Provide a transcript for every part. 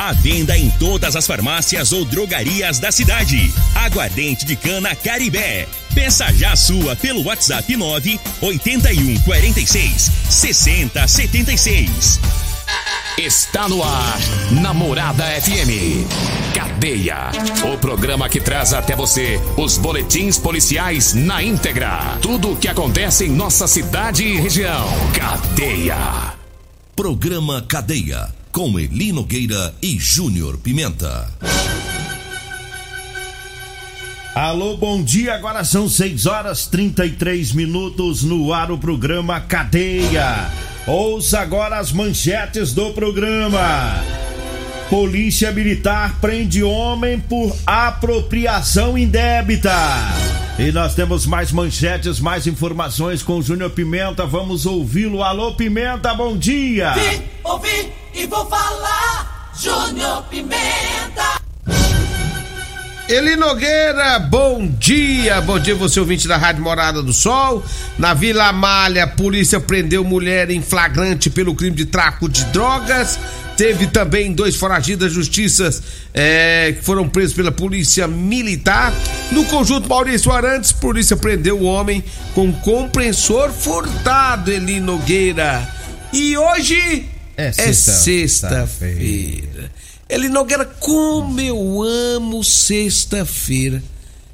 A venda em todas as farmácias ou drogarias da cidade. Aguardente de cana Caribé. Peça já a sua pelo WhatsApp 9 81 46 60 76. Está no ar, Namorada FM. Cadeia. O programa que traz até você os boletins policiais na íntegra. Tudo o que acontece em nossa cidade e região. Cadeia. Programa Cadeia. Com Eli Nogueira e Júnior Pimenta. Alô, bom dia. Agora são 6 horas 33 minutos no ar o programa Cadeia. Ouça agora as manchetes do programa. Polícia Militar prende homem por apropriação indébita. E nós temos mais manchetes, mais informações com o Júnior Pimenta. Vamos ouvi-lo. Alô, Pimenta, bom dia. Vim, ouvi e vou falar. Júnior Pimenta. Eli Nogueira, bom dia, bom dia você ouvinte da Rádio Morada do Sol. Na Vila Amália, a polícia prendeu mulher em flagrante pelo crime de tráfico de drogas. Teve também dois foragidos da justiça é, que foram presos pela polícia militar. No conjunto Maurício Arantes, polícia prendeu o homem com compressor furtado, Eli Nogueira. E hoje É é sexta- sexta-feira. Eli Nogueira, como eu amo sexta-feira.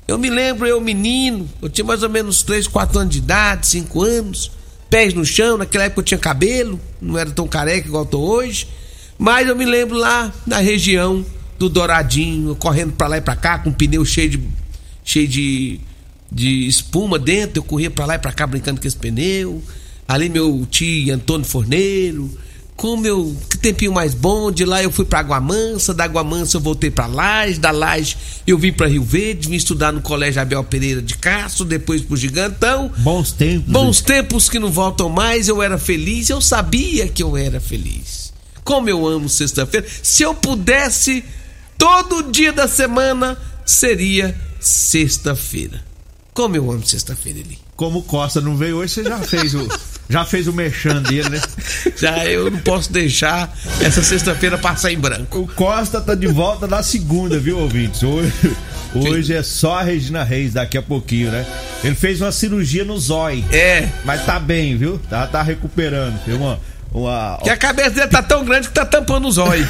Eu me lembro, eu menino, eu tinha mais ou menos 3, 4 anos de idade, 5 anos, pés no chão, naquela época eu tinha cabelo, não era tão careca igual eu tô hoje. Mas eu me lembro lá na região do Douradinho, correndo pra lá e pra cá, com um pneu cheio de, cheio de, de espuma dentro, eu corria pra lá e pra cá brincando com esse pneu. Ali meu tio Antônio Forneiro, como eu. Que tempinho mais bom. De lá eu fui pra Água Mansa, da Água Mansa eu voltei pra Laje, da Laje eu vim pra Rio Verde, vim estudar no Colégio Abel Pereira de Castro, depois pro Gigantão. Bons tempos. Bons tempos que não voltam mais, eu era feliz, eu sabia que eu era feliz. Como eu amo sexta-feira. Se eu pudesse, todo dia da semana seria sexta-feira. Como eu amo sexta-feira, Eli. Como o Costa não veio hoje, você já fez o. Já fez o merchan dele, né? Já eu não posso deixar essa sexta-feira passar em branco. O Costa tá de volta na segunda, viu, ouvintes? Hoje, hoje é só a Regina Reis, daqui a pouquinho, né? Ele fez uma cirurgia no zóio. É. Mas tá bem, viu? Tá, tá recuperando. Tem uma. uma... Que a cabeça dele tá tão grande que tá tampando os olhos.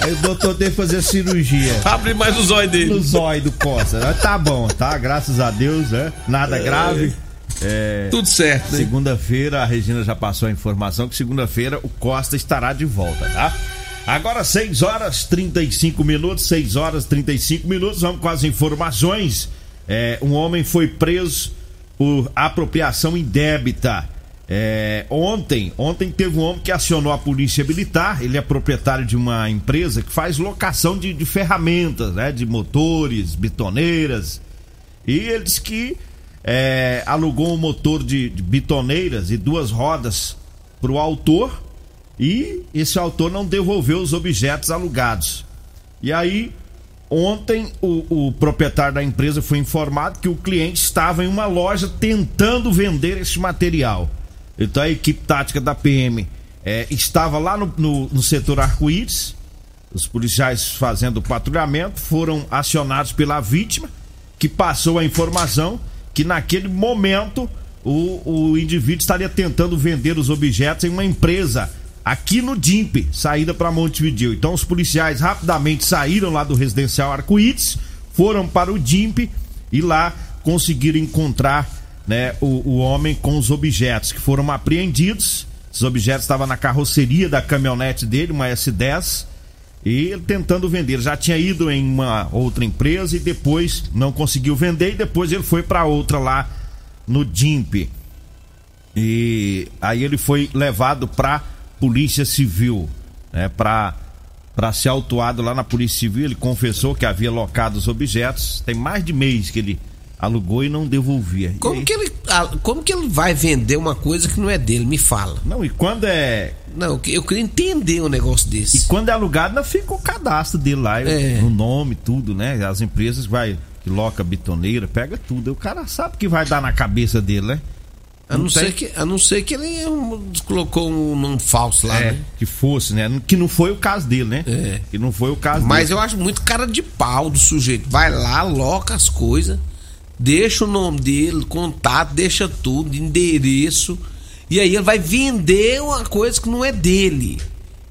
Aí o doutor teve que fazer a cirurgia. Abre mais os olhos dele. No zóio do Costa. Tá bom, tá? Graças a Deus, né? Nada grave. É, Tudo certo, né? Segunda-feira, a Regina já passou a informação que segunda-feira o Costa estará de volta, tá? Agora 6 horas 35 minutos, 6 horas 35 minutos, vamos com as informações. É, um homem foi preso por apropriação indébita. É, ontem, ontem teve um homem que acionou a polícia militar. Ele é proprietário de uma empresa que faz locação de, de ferramentas, né? De motores, bitoneiras. E ele disse que é, alugou um motor de, de bitoneiras e duas rodas para o autor e esse autor não devolveu os objetos alugados. E aí, ontem, o, o proprietário da empresa foi informado que o cliente estava em uma loja tentando vender esse material. Então a equipe tática da PM é, estava lá no, no, no setor arco-íris, os policiais fazendo o patrulhamento foram acionados pela vítima, que passou a informação que naquele momento o, o indivíduo estaria tentando vender os objetos em uma empresa aqui no DIMP, saída para Montevideo. Então os policiais rapidamente saíram lá do residencial Arco-Íris, foram para o DIMP e lá conseguiram encontrar né, o, o homem com os objetos que foram apreendidos. Os objetos estavam na carroceria da caminhonete dele, uma S10, e ele tentando vender. Já tinha ido em uma outra empresa e depois não conseguiu vender e depois ele foi para outra lá no DIMP. E aí ele foi levado pra Polícia Civil, né? Pra, pra ser autuado lá na Polícia Civil. Ele confessou que havia locado os objetos. Tem mais de mês que ele alugou e não devolvia. Como E- que, ele, como que ele vai vender uma coisa que não é dele? Me fala. Não, e quando é. Não, eu queria entender um negócio E desse. quando é alugado, não fica o cadastro dele lá, É. no nome, tudo, né? As empresas vai, que loca bitoneira, pega tudo. O cara sabe que vai dar na cabeça dele, né? A não, não tem- ser que, a não ser que ele colocou um nome falso lá, É, né? que fosse, né? Que não foi o caso dele, né? É. Que não foi o caso Mas dele. eu acho muito cara de pau do sujeito. Vai lá, loca as coisas, deixa o nome dele, contato, deixa tudo, endereço. E aí ele vai vender uma coisa que não é dele.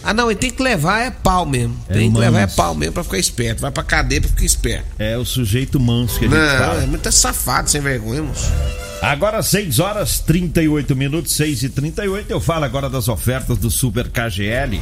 Ah, não, ele tem que levar é pau mesmo. É tem que levar é pau mesmo pra ficar esperto. Vai pra cadeia pra ficar esperto. É o sujeito manso que a gente Não, fala. é muito safado, sem vergonha, moço. Agora 6 horas 38 minutos, 6 e 38 Eu falo agora das ofertas do Super KGL.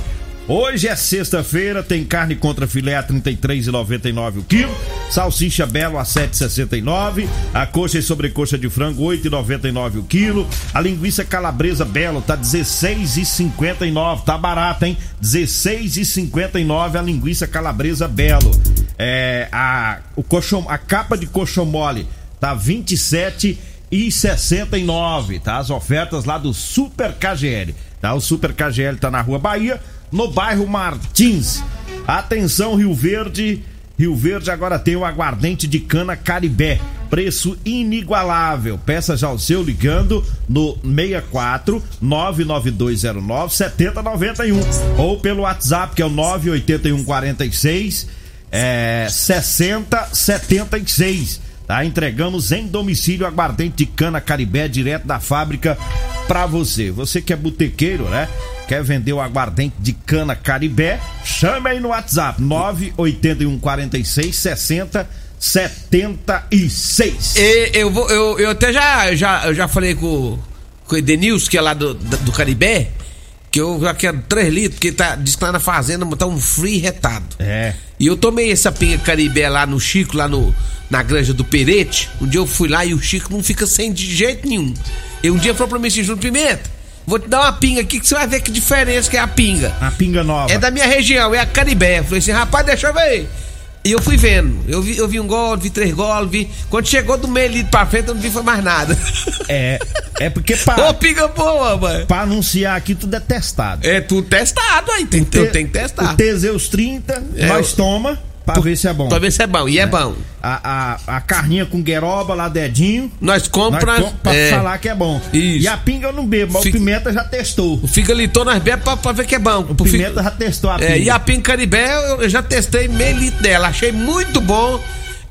Hoje é sexta-feira, tem carne contra filé a R$ 33,99 o quilo, salsicha belo a 7,69, a coxa e sobrecoxa de frango 8,99 o quilo, a linguiça calabresa belo tá 16,59, tá barata, hein? 16,59 a linguiça calabresa belo. É, a o colchão, a capa de colchão mole tá 27 e 69, tá? As ofertas lá do Super KGL, tá? O Super KGL tá na Rua Bahia, no bairro Martins. Atenção Rio Verde, Rio Verde agora tem o aguardente de cana Caribé, preço inigualável. Peça já o seu ligando no 64 99209 7091 ou pelo WhatsApp que é o 98146 é, 6076. Tá? Entregamos em domicílio aguardente de cana Caribé direto da fábrica pra você. Você que é botequeiro, né? Quer vender o aguardente de cana Caribé? Chame aí no WhatsApp 98146 60 76. E, eu, vou, eu, eu até já, já, eu já falei com, com o Edenilson, que é lá do, do Caribé, que eu já quero 3 litros, porque tá, diz que lá na fazenda tá um free retado. É. E eu tomei essa pinga Caribé lá no Chico, lá no, na granja do Perete. Um dia eu fui lá e o Chico não fica sem de jeito nenhum. E um dia falou pra mim assim, Júnior Pimenta, vou te dar uma pinga aqui que você vai ver que diferença que é a pinga. A pinga nova. É da minha região, é a Caribé. Eu falei assim, rapaz, deixa eu ver. E eu fui vendo. Eu vi, eu vi um gol, vi três gols, vi. Quando chegou do meio litro pra frente, eu não vi foi mais nada. É. É porque Ô, pra, pinga boa, mano. pra anunciar aqui tudo é testado. É tudo testado aí, tem, eu tenho que testar. O Teseus 30, É, nós eu- toma pra ver se é bom. Pra ver se é bom. E é, bom. A, a, a carninha com gueroba lá, dedinho. Nós Nós compramos. com- pra é, falar que é bom. Isso. E a pinga eu não bebo, mas Fica- o Pimenta já testou. O Figaliton nós bebemos pra, pra ver que é bom. O Pimenta já testou a pinga. É, e a Pinga Caribé, eu eu já testei meio litro dela. Achei muito bom.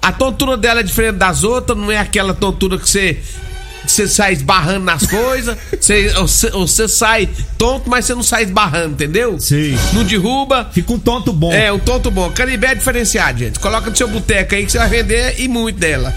A tontura dela é diferente das outras, não é aquela tontura que você. Você sai esbarrando nas coisas, você, sai tonto, mas você não sai esbarrando, entendeu? Sim. Não derruba. Fica um tonto bom. É, um tonto bom. Caribé é diferenciado, gente. Coloca no seu boteco aí que você vai vender e muito dela.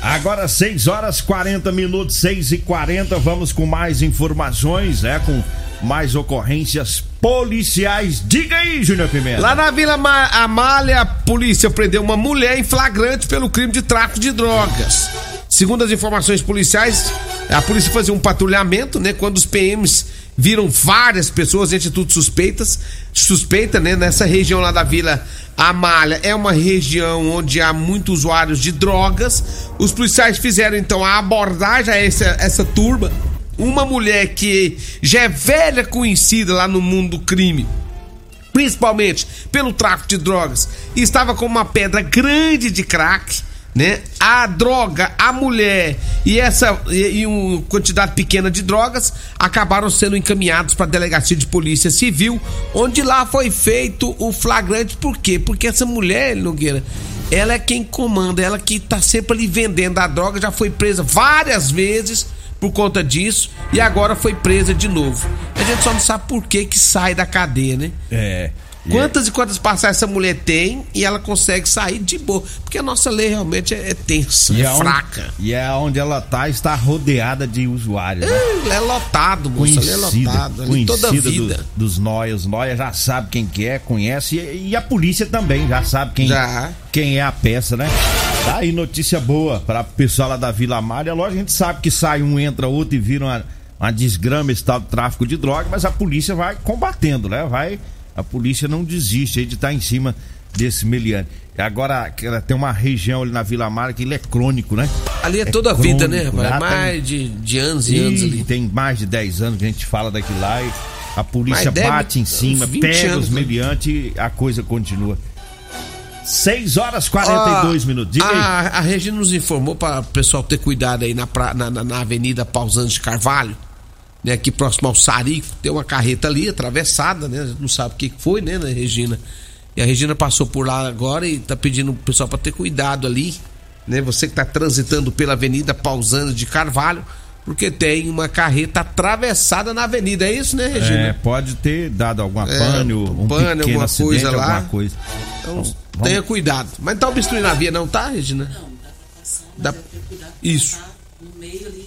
Agora 6 horas 40 minutos, 6 e 40 vamos com mais informações, né? Com mais ocorrências policiais. Diga aí, Júnior Pimenta. Lá na Vila Amália, a polícia prendeu uma mulher em flagrante pelo crime de tráfico de drogas. Segundo as informações policiais, a polícia fazia um patrulhamento, né? Quando os PMs viram várias pessoas, atitudes suspeitas, suspeita, né? Nessa região lá da Vila Amália. É uma região onde há muitos usuários de drogas. Os policiais fizeram então a abordagem a essa, essa turma. Uma mulher que já é velha conhecida lá no mundo do crime principalmente pelo tráfico de drogas, estava com uma pedra grande de crack, né? A droga, a mulher e essa e, e uma quantidade pequena de drogas acabaram sendo encaminhados para a delegacia de polícia civil, onde lá foi feito o flagrante. Por quê? Porque essa mulher, Nogueira, ela é quem comanda, ela que tá sempre ali vendendo a droga, já foi presa várias vezes por conta disso e agora foi presa de novo. A gente só não sabe por que que sai da cadeia, né? É. Quantas e quantas passagens essa mulher tem e ela consegue sair de boa? Porque a nossa lei realmente é, é tensa, E é aonde- fraca. E é onde ela tá, está rodeada de usuários, né? Ela é lotado, moça, ali é Conhecida, lotado, ali toda a conhecida vida. do- dos nóias. Os nóias já sabe quem que é, conhece. E, e a polícia também já sabe quem, Já. quem é a peça, né? Tá aí notícia boa para o pessoal lá da Vila Amália. Lógico, a gente sabe que sai um, entra outro e vira uma, uma desgrama esse tal do tráfico de droga, mas a polícia vai combatendo, né? Vai, a polícia não desiste aí de estar em cima desse meliante. Agora, tem uma região ali na Vila Mara que ele é crônico, né? Ali é, é toda a vida, né? Vai mais de, de anos e, anos ali. Tem mais de 10 anos que a gente fala daquilo lá e a polícia bate em cima, pega anos, os né? meliantes e a coisa continua. 6 horas 42 ah, minutos. Diga a, a Regina nos informou para o pessoal ter cuidado aí na, na, na, na Avenida Pausanes de Carvalho, né? Aqui próximo ao Sari, tem uma carreta ali atravessada, né? A gente não sabe o que foi, né, né, Regina? E a Regina passou por lá agora e tá pedindo pro pessoal para ter cuidado ali, né? Você que tá transitando pela Avenida Pausando de Carvalho, porque tem uma carreta atravessada na avenida, é isso, né, Regina? É, pode ter dado alguma é, pane, um pane, alguma acidente, coisa lá. Alguma coisa. Então, Vamos. tenha cuidado. Mas não tá obstruindo a via não, tá, Regina? Não, tá passando. Dá... Isso. Tá no meio ali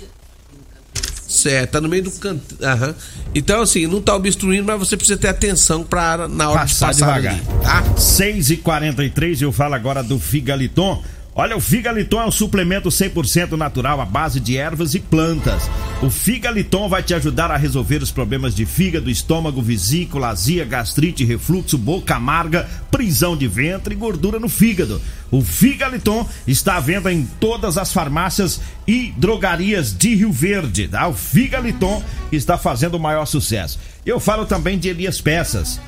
Certo, tá no meio do canto. Uhum. Então, assim, não tá obstruindo, mas você precisa ter atenção para na hora passar de passar devagar. Ali, tá? 6h43, eu falo agora do Figaliton. Olha, o Figaliton é um suplemento 100% natural à base de ervas e plantas. O Figaliton vai te ajudar a resolver os problemas de fígado, estômago, vesícula, azia, gastrite, refluxo, boca amarga, prisão de ventre e gordura no fígado. O Figaliton está à venda em todas as farmácias e drogarias de Rio Verde. Tá? O Figaliton está fazendo o maior sucesso. Eu falo também de Elias Peças.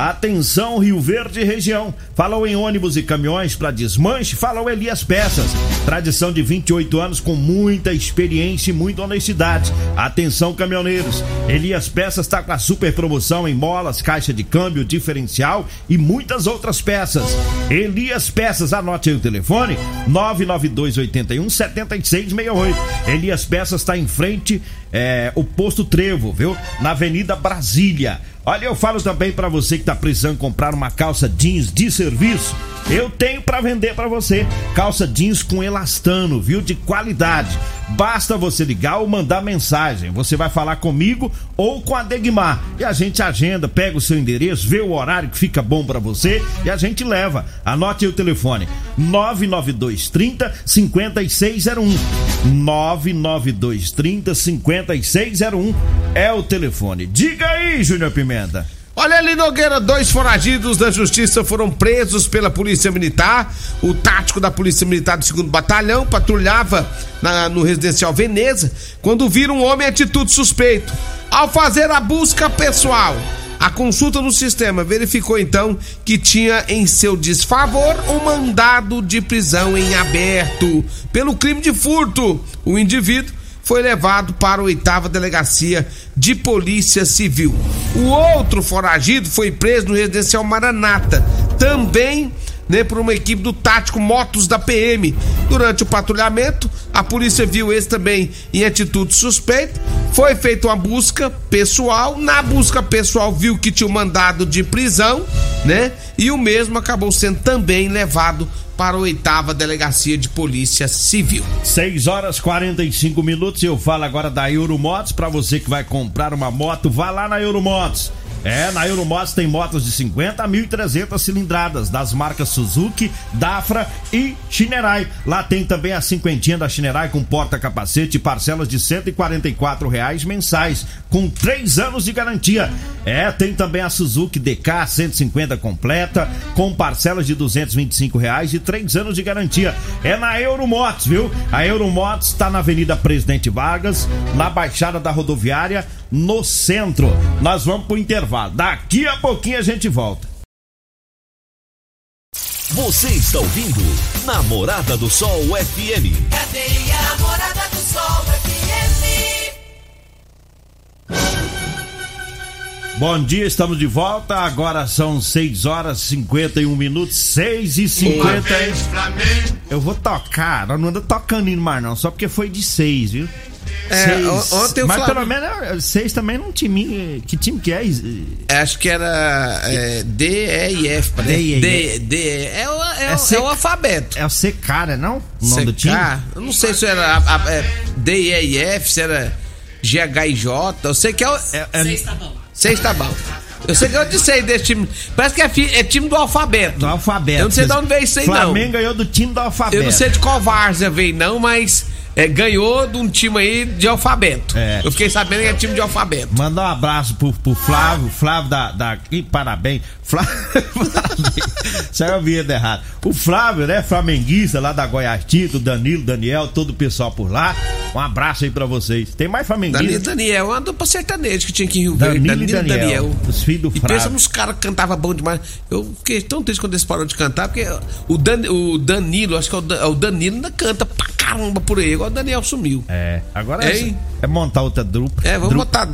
Atenção Rio Verde região. Falou em ônibus e caminhões para desmanche, falou Elias Peças. Tradição de 28 anos com muita experiência e muita honestidade. Atenção caminhoneiros. Elias Peças está com a super promoção em molas, caixa de câmbio, diferencial e muitas outras peças. Elias Peças, anote aí o telefone: 992 81 7668. Elias Peças está em frente é, o posto Trevo, viu? Na Avenida Brasília. Olha, eu falo também para você que tá precisando comprar uma calça jeans de serviço. Eu tenho para vender para você calça jeans com elastano, viu? De qualidade. Basta você ligar ou mandar mensagem. Você vai falar comigo ou com a Degmar. E a gente agenda, pega o seu endereço, vê o horário que fica bom para você e a gente leva. Anote aí o telefone: 99230 5601. 99230 5601 é o telefone. Diga aí, Júnior Pimenta. Olha ali, Nogueira, dois foragidos da justiça foram presos pela Polícia Militar. O tático da Polícia Militar do 2 Batalhão patrulhava na, no residencial Veneza quando viram um homem em atitude suspeito. Ao fazer a busca pessoal, a consulta no sistema verificou então que tinha em seu desfavor um mandado de prisão em aberto pelo crime de furto. O indivíduo foi levado para a oitava delegacia de polícia civil. O outro foragido foi preso no residencial Maranata, também né, por uma equipe do tático Motos da PM. Durante o patrulhamento, a polícia viu esse também em atitude suspeita. Foi feita uma busca pessoal. Na busca pessoal, viu que tinha um mandado de prisão, né? E o mesmo acabou sendo também levado para a oitava delegacia de polícia civil. 6 horas 45 minutos. Eu falo agora da Euromotos. Para você que vai comprar uma moto, vá lá na Euromotos. É, na Euromotos tem motos de 50 a 1.300 cilindradas das marcas Suzuki, Dafra e Shinerai. Lá tem também a cinquentinha da Shinerai com porta-capacete e parcelas de 144 reais mensais, com 3 anos de garantia. É, tem também a Suzuki DK 150 completa, com parcelas de 225 reais e 3 anos de garantia. É na Euromotos, viu? A Euromotos está na Avenida Presidente Vargas, na Baixada da Rodoviária, no centro. Nós vamos pro intervalo. Daqui a pouquinho a gente volta. Você está ouvindo Namorada do Sol FM. Cadê a Namorada do Sol FM? Bom dia, estamos de volta. Agora são 6 horas e 51 minutos, 6 e 50. Eu vou tocar, não anda tocando indo mais não, só porque foi de 6, viu? É, ontem Mas pelo menos seis também não time. Que time que é? Acho que era é, D, E e F. D, e D, D, é, o, é, é, o, é o alfabeto. É o CK, né? Não? O nome CK? do time? Eu não sei se era a, a, é, D, E e F, se era G, H e J. Eu sei que é o. É, é, seis tá bom. Seis tá bom. Eu sei que eu disse aí desse time. Parece que é, fi, é, time do alfabeto. Do alfabeto. Eu não sei de onde veio isso aí, Flamengo não. Flamengo ganhou do time do alfabeto. Eu não sei de qual várzea veio, não, mas é, ganhou de um time aí de alfabeto. É. Eu fiquei sabendo que é time de alfabeto. Mandar um abraço pro, pro Flávio, Flávio da. da e parabéns. Flávio. parabéns. Saiu a vinheta errado. O Flávio, né? Flamenguista lá da Goiás Tito, Danilo, Daniel, todo o pessoal por lá. Um abraço aí pra vocês. Tem mais Danilo flamenguista? Daniel, uma dupla sertaneja que tinha aqui em Rio Verde. Danilo e Daniel, os filhos do E Flávio. pensa nos caras que cantavam bom demais. Eu fiquei tão triste quando eles pararam de cantar, porque o, Dan, o Danilo, acho que é o, Dan- é o Danilo, ainda canta pra caramba por aí. Agora o Daniel sumiu. É, agora é? É montar outra dupla. É, vamos botar.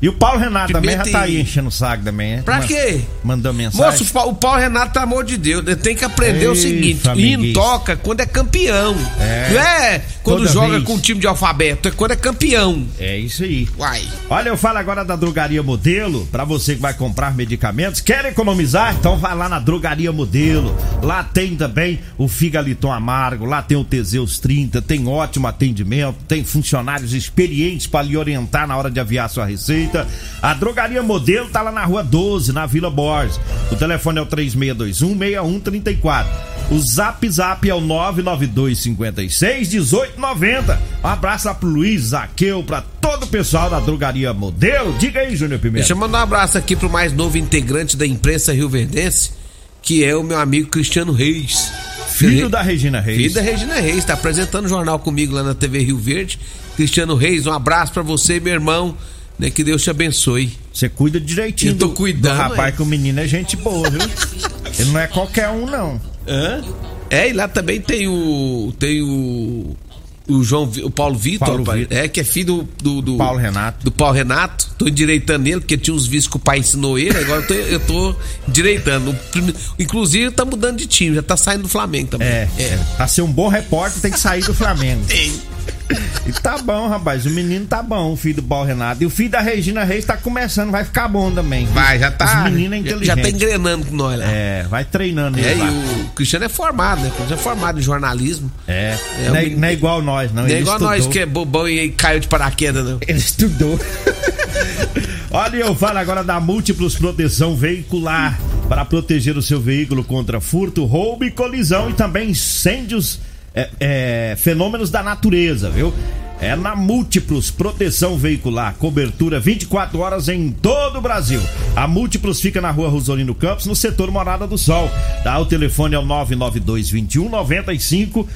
E o Paulo Renato também já tá aí enchendo o saco também, né? Pra quê? Mandou mensagem. Moço, o Pa- o Paulo Renato, pelo amor de Deus, tem que aprender o Ei, seguinte: flamenguista. hino toca quando é campeão. É. Não é quando Toda joga vez. com um time de alfabeto, é quando é campeão. É isso aí. Uai. Olha, eu falo agora da Drogaria Modelo, pra você que vai comprar medicamentos, quer economizar? Então vai lá na Drogaria Modelo. Lá tem também o Figaliton Amargo, lá tem o Teseus 30, tem ótimo atendimento, tem funcionários experientes pra lhe orientar na hora de aviar sua receita. A Drogaria Modelo tá lá na Rua 12, na Vila Borges. O telefone é o 3621-6134. O Zap Zap é o 992561890. Um abraço lá pro Luiz Zaqueu, pra todo o pessoal da Drogaria Modelo. Diga aí, Júnior Pimenta. Deixa eu mandar um abraço aqui pro mais novo integrante da imprensa rioverdense, que é o meu amigo Cristiano Reis. Filho da Regina Reis. Filho da Regina Reis, tá apresentando o jornal comigo lá na TV Rio Verde. Cristiano Reis, um abraço pra você, meu irmão. Né, que Deus te abençoe. Você cuida direitinho Eu tô do, cuidando, do rapaz, é. que o menino é gente boa, viu? Ele não é qualquer um, não. Hã? É, e lá também tem o. Tem o. O João, o Paulo Vitor, Paulo rapaz, Vitor. é que é filho do, do, do Paulo Renato. Do Paulo Renato. Tô endireitando ele, porque tinha uns vícios que o pai ensinou ele, agora eu tô, eu tô endireitando. Inclusive, tá mudando de time, já tá saindo do Flamengo também. É, é. Pra ser um bom repórter tem que sair do Flamengo. E tá bom, rapaz. O menino tá bom, o filho do Paulo Renato. E o filho da Regina Reis tá começando, vai ficar bom também. Vai, já tá. Os meninos é já, inteligente. já tá engrenando com nós lá. É, vai treinando É, e lá. o Cristiano é formado, né? O Cristiano é formado em jornalismo. É, É, não, é, não é igual nós, não. Não é igual estudou. nós que é bobão e caiu de paraquedas, não. Ele estudou. Olha, eu falo agora da Múltiplos Proteção Veicular para proteger o seu veículo contra furto, roubo e colisão e também incêndios, é, é, fenômenos da natureza, viu? É na Múltiplos Proteção Veicular, cobertura 24 horas em todo o Brasil. A Múltiplos fica na rua Rosolino Campos, no setor Morada do Sol. Tá? O telefone é o 992 21 9500.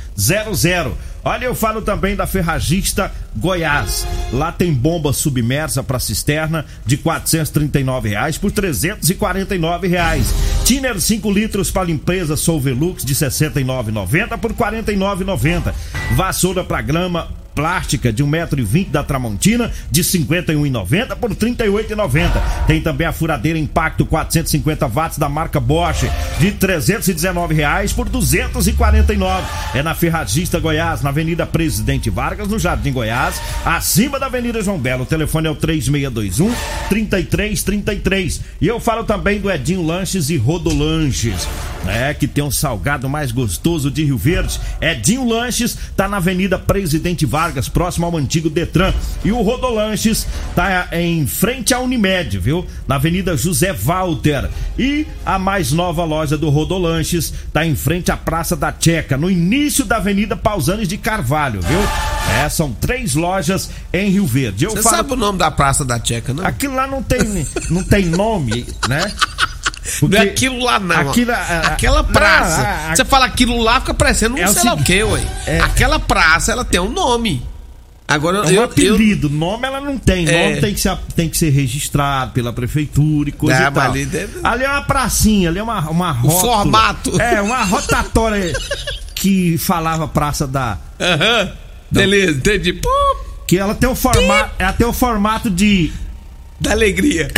Olha, eu falo também da Ferragista Goiás. Lá tem bomba submersa para cisterna de 439 reais por 349 reais. Tiner 5 litros para limpeza Solvelux de R$ 69,90 por R$ 49,90. Vassoura para grama plástica de 1,20m da Tramontina de 51,90 por 38,90. Tem também a furadeira Impacto 450 watts da marca Bosch de 319 reais por 249. É na Ferragista Goiás, na Avenida Presidente Vargas, no Jardim Goiás, acima da Avenida João Belo. O telefone é o 3621 3333. E eu falo também do Edinho Lanches e Rodolanches. É que tem um salgado mais gostoso de Rio Verde. Edinho Lanches tá na Avenida Presidente Vargas, próximo ao antigo Detran. E o Rodolanches tá em frente à Unimed, viu? Na Avenida José Walter. E a mais nova loja do Rodolanches tá em frente à Praça da Checa, no início da Avenida Pausanes de Carvalho, viu? É, são três lojas em Rio Verde. Você falo sabe o nome da Praça da Tcheca, não? Aquilo lá não tem, não tem nome, né? Não é aquilo lá, não. Aquilo, ah, Aquela ah, praça. ah, ah, Você fala aquilo lá, fica parecendo um É sei lá o quê, ué. é- Aquela praça, ela tem um nome. Agora, É um eu, eu, apelido, nome ela não tem. É. Nome tem que, ser, tem que ser registrado pela prefeitura e coisa Ah, e tal. ali deve- Ali é uma pracinha, ali é uma, uma rótula. formato. É, uma rotatória que falava Praça da... Aham. Beleza, entendi. Pô, Que ela tem o formato, ela tem o formato de... da alegria.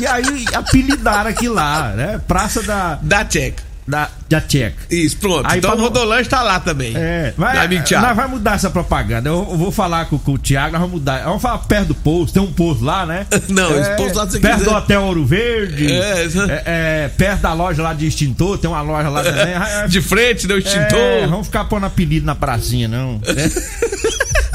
E aí apelidaram aquilo lá, né? Praça da... Da Tcheca. Da, da Tcheca. Isso, pronto. Aí então pra o Rodolanche tá lá também. É, vai, nós vamos mudar essa propaganda. Eu, eu vou falar com, com o Thiago, nós vamos mudar. Vamos falar perto do posto, tem um posto lá, né? Não, esse posto lá, você Perto quiser. do Hotel Ouro Verde. É, é, é, perto da loja lá de extintor, tem uma loja lá também. É, De frente, deu é, extintor. vamos ficar pondo apelido na pracinha, não. É.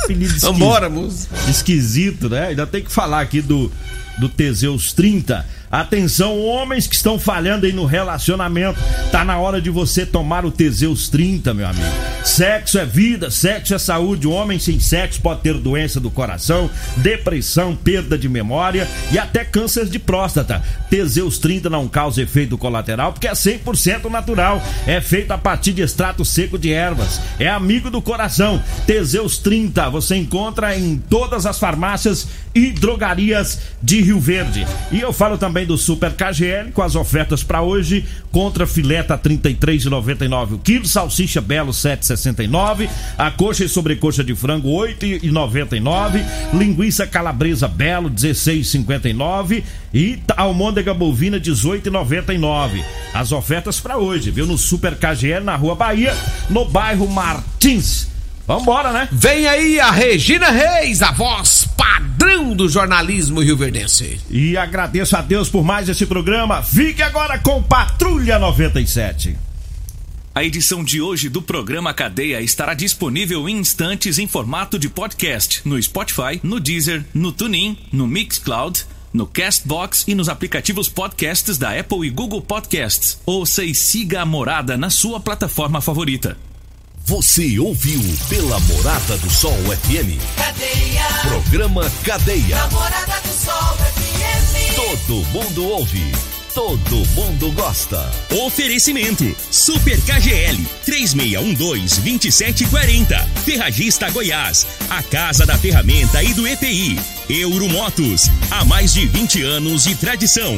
apelido esquisito, Vambora, moço. esquisito, né? Ainda tem que falar aqui do, do Teseus 30. Atenção, homens que estão falhando aí no relacionamento. Tá na hora de você tomar o Teseus 30, meu amigo. Sexo é vida, sexo é saúde. O homem sem sexo pode ter doença do coração, depressão, perda de memória e até câncer de próstata. Teseus 30 não causa efeito colateral porque é 100% natural. É feito a partir de extrato seco de ervas. É amigo do coração. Teseus 30 você encontra em todas as farmácias e drogarias de Rio Verde. E eu falo também do Super KGL com as ofertas para hoje: contra fileta 33,99 o quilo, salsicha belo 7,69, a coxa e sobrecoxa de frango 8,99, linguiça calabresa belo 16,59 e almôndega bovina 18,99. As ofertas para hoje, viu? No Super KGL na Rua Bahia, no bairro Martins. Vambora, né? Vem aí a Regina Reis, a voz padrão do jornalismo rioverdense. E agradeço a Deus por mais esse programa. Fique agora com Patrulha 97. A edição de hoje do programa Cadeia estará disponível em instantes em formato de podcast no Spotify, no Deezer, no TuneIn, no Mixcloud, no Castbox e nos aplicativos podcasts da Apple e Google Podcasts. Ouça e siga a morada na sua plataforma favorita. Você ouviu pela Morada do Sol FM. Cadeia. Programa Cadeia. Namorada do Sol FM. Todo mundo ouve. Todo mundo gosta. Oferecimento: Super KGL 3612-2740. Ferragista Goiás, a casa da ferramenta e do EPI. Euromotos, há mais de 20 anos de tradição.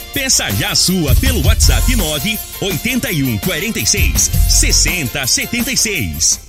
Peça já a sua pelo WhatsApp 9 81 46 60 76.